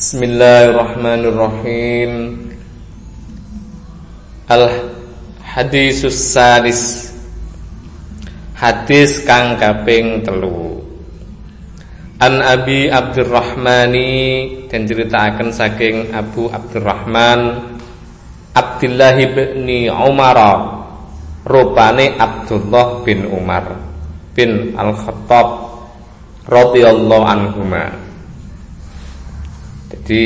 Bismillahirrahmanirrahim. Al hadisus salis Hadis kang kaping telu. An Abi Abdurrahmani dan ceritakan saking Abu Abdurrahman Abdullah bin Umar rupane Abdullah bin Umar bin Al-Khattab radhiyallahu anhuma jadi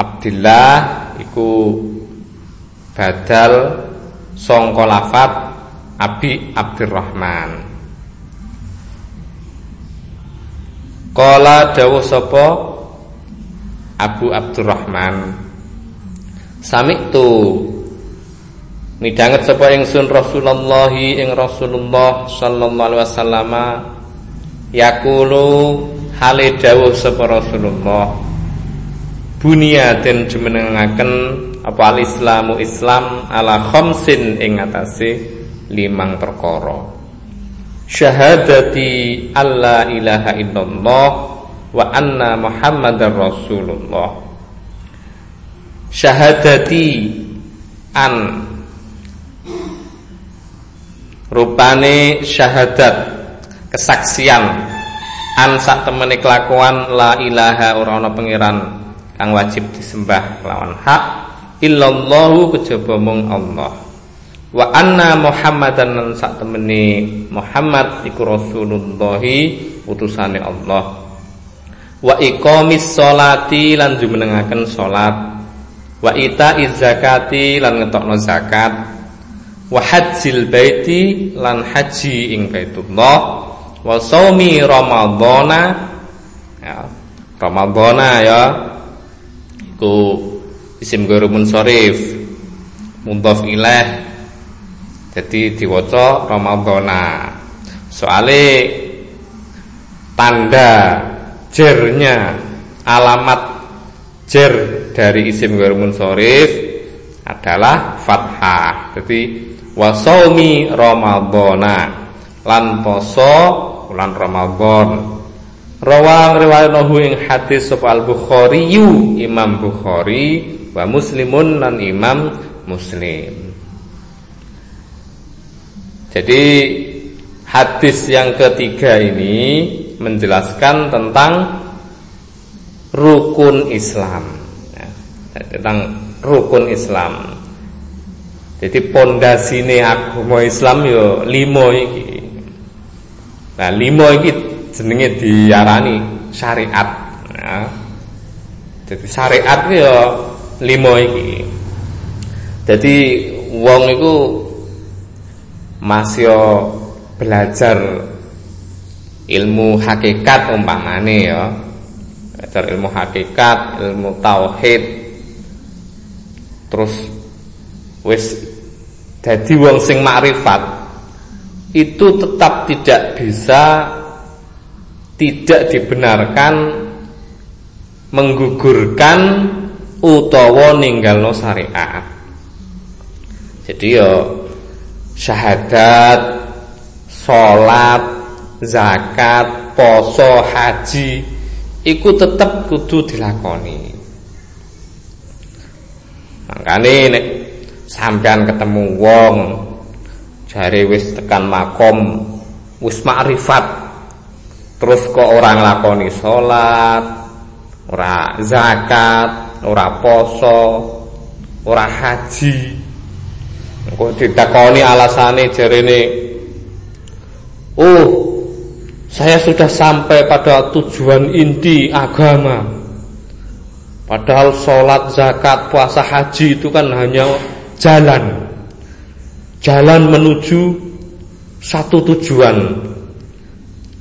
Abdullah iku badal sangka lafat Abi Abdurrahman Kala dawuh sapa? Abu Abdurrahman Sami'tu. Midanget sapa ingsun Rasulullah ing Rasulullah sallallahu alaihi wasallam? Yaqulu hale dawuh sapa Rasulullah bunia den jumenengaken apa al Islamu Islam ala khamsin ing atase limang perkara. Syahadati alla ilaha illallah wa anna muhammadar rasulullah. Syahadati an rupane syahadat kesaksian an sak temene kelakuan la ilaha ora ana pangeran kang wajib disembah lawan hak illallahu kejaba mung Allah. Wa anna muhammadan lan sak temene Muhammad iku rasulullah utusane Allah. Wa iqamis sholati lan jumenengaken salat wa ita zakati lan ngetokno zakat. Wa hajjil baiti lan haji ing baitullah wa saumi ramadhana. Ya ramadhana ya. Isim guru munsharif mudhaf ilaih jadi diwaca ramadhana. Soale tanda jernya alamat jer dari isim ghair munsharif adalah fathah. Jadi wasaumi ramadhana. Lan poso bulan Ramadan. Rawang riwayat nahu ing hadis sapa Al Bukhari Imam Bukhari wa Muslimun lan Imam Muslim. Jadi hadis yang ketiga ini menjelaskan tentang rukun Islam ya, tentang rukun Islam jadi pondasine agama Islam yo limo iki nah limo iki jenenge diarani syariat ya. jadi syariat yo limo iki jadi wong iku masih belajar ilmu hakikat umpamane ya belajar ilmu hakikat, ilmu tauhid. Terus wis jadi wong sing makrifat itu tetap tidak bisa tidak dibenarkan menggugurkan utawa ninggalno syariat. Jadi yo syahadat, salat, zakat, poso, haji iku tetep kudu dilakoni. Makane nek sampean ketemu wong jare wis tekan makom wis makrifat terus kok orang lakoni salat, ora zakat, ora poso, ora haji. Kok ditakoni alasane jarene Oh, saya sudah sampai pada tujuan inti agama. Padahal sholat, zakat, puasa, haji itu kan hanya jalan. Jalan menuju satu tujuan.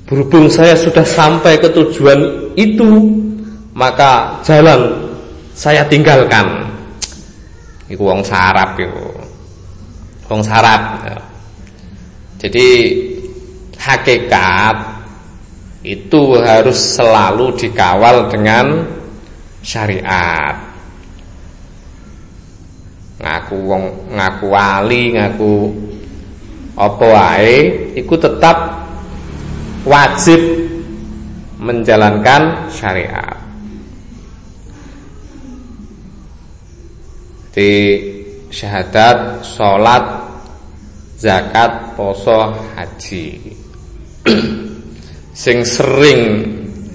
Berhubung saya sudah sampai ke tujuan itu, maka jalan saya tinggalkan. Iku wong sarap itu. Wong sarap. Jadi hakikat itu harus selalu dikawal dengan syariat ngaku wong ngaku wali ngaku apa wae iku tetap wajib menjalankan syariat di syahadat, sholat, zakat, poso, haji. sing sering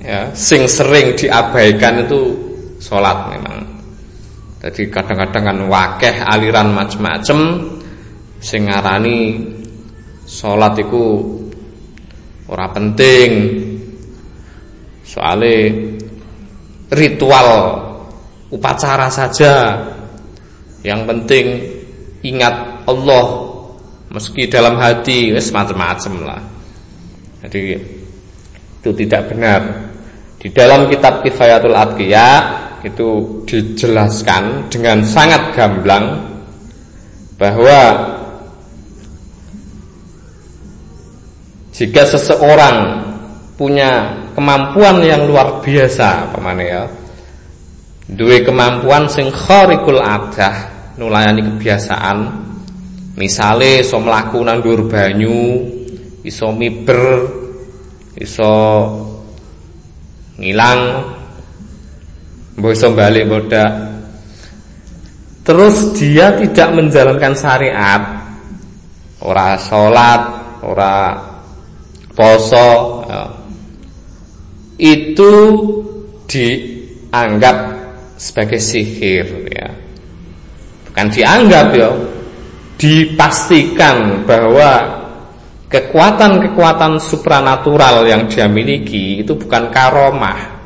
ya, sing sering diabaikan itu sholat jadi kadang-kadang kan wakeh aliran macam-macam sing ngarani itu ora penting. Soalnya ritual upacara saja yang penting ingat Allah meski dalam hati wis macam-macam lah. Jadi itu tidak benar. Di dalam kitab Kifayatul Adqiya itu dijelaskan dengan sangat gamblang bahwa jika seseorang punya kemampuan yang luar biasa pemane ya duwe kemampuan sing khariqul adah nulayani kebiasaan misale iso mlaku nang banyu iso miber iso ngilang Mbok balik bodak. Terus dia tidak menjalankan syariat. Ora sholat, ora poso, ya. itu dianggap sebagai sihir, ya. Bukan dianggap ya, dipastikan bahwa kekuatan-kekuatan supranatural yang dia miliki itu bukan karomah,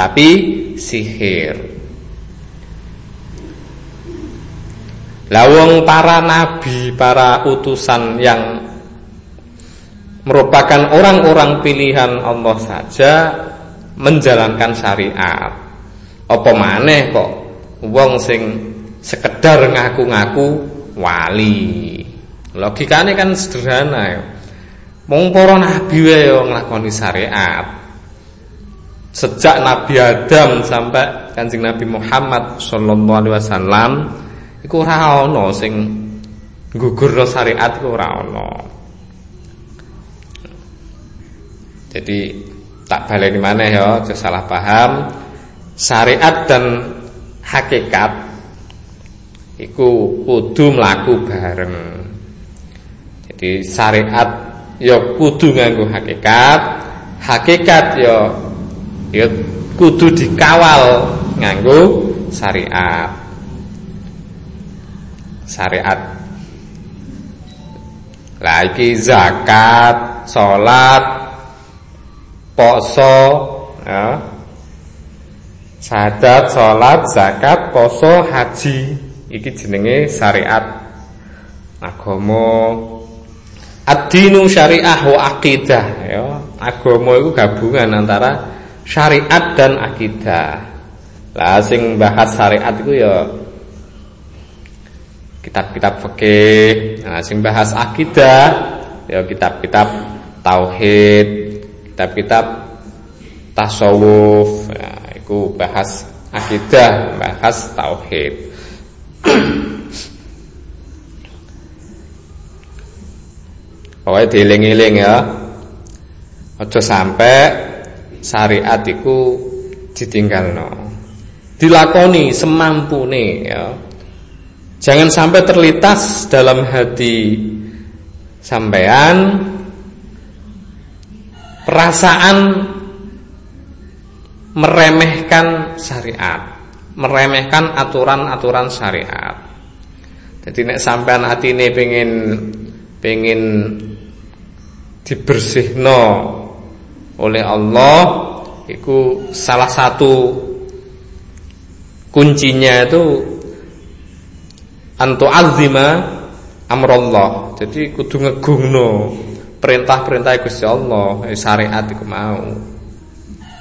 tapi sihir. Lawang para nabi, para utusan yang merupakan orang-orang pilihan Allah saja menjalankan syariat. Apa maneh kok wong sing sekedar ngaku-ngaku wali. Logikane kan sederhana ya. Mung para nabi wae nglakoni syariat. Sejak Nabi Adam sampai Kanjeng Nabi Muhammad sallallahu alaihi wasallam iku ora ana sing gugurno syariat iku ora ana. Jadi tak baleni maneh ya, aja salah paham. Syariat dan hakikat iku kudu mlaku bareng. Jadi syariat ya kudu nganggo hakikat, hakikat ya ya kudu dikawal nganggo syariat. Syariat. Lah iki zakat salat poso ya. Sadat salat zakat poso haji. Iki jenenge syariat. Agama. Ad-dinu syariah wa aqidah ya. Agama itu gabungan antara syariat dan akidah. Lah sing bahas syariat itu ya kitab-kitab fikih, nah sing bahas akidah ya kitab-kitab tauhid, kitab-kitab tasawuf, ya, itu bahas akidah, bahas tauhid. Pokoknya dieling-eling ya. Aja sampai syariat iku ditinggalno. Dilakoni semampune ya. Jangan sampai terlintas dalam hati sampean perasaan meremehkan syariat, meremehkan aturan-aturan syariat. Jadi nek sampean atine pengen pengen dibersihno oleh Allah itu salah satu kuncinya itu antu azima amrullah. Jadi kudu ngegungno perintah-perintah Gusti Allah eh, syariat iku mau.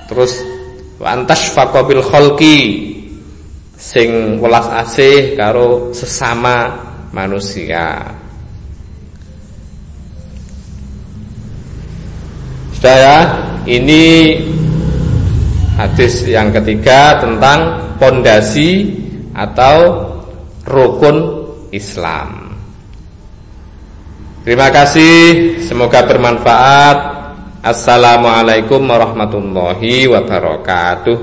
Terus wa antas faqabil khalqi sing welas asih karo sesama manusia Sudah ya, ini hadis yang ketiga tentang pondasi atau rukun Islam. Terima kasih, semoga bermanfaat. Assalamualaikum warahmatullahi wabarakatuh.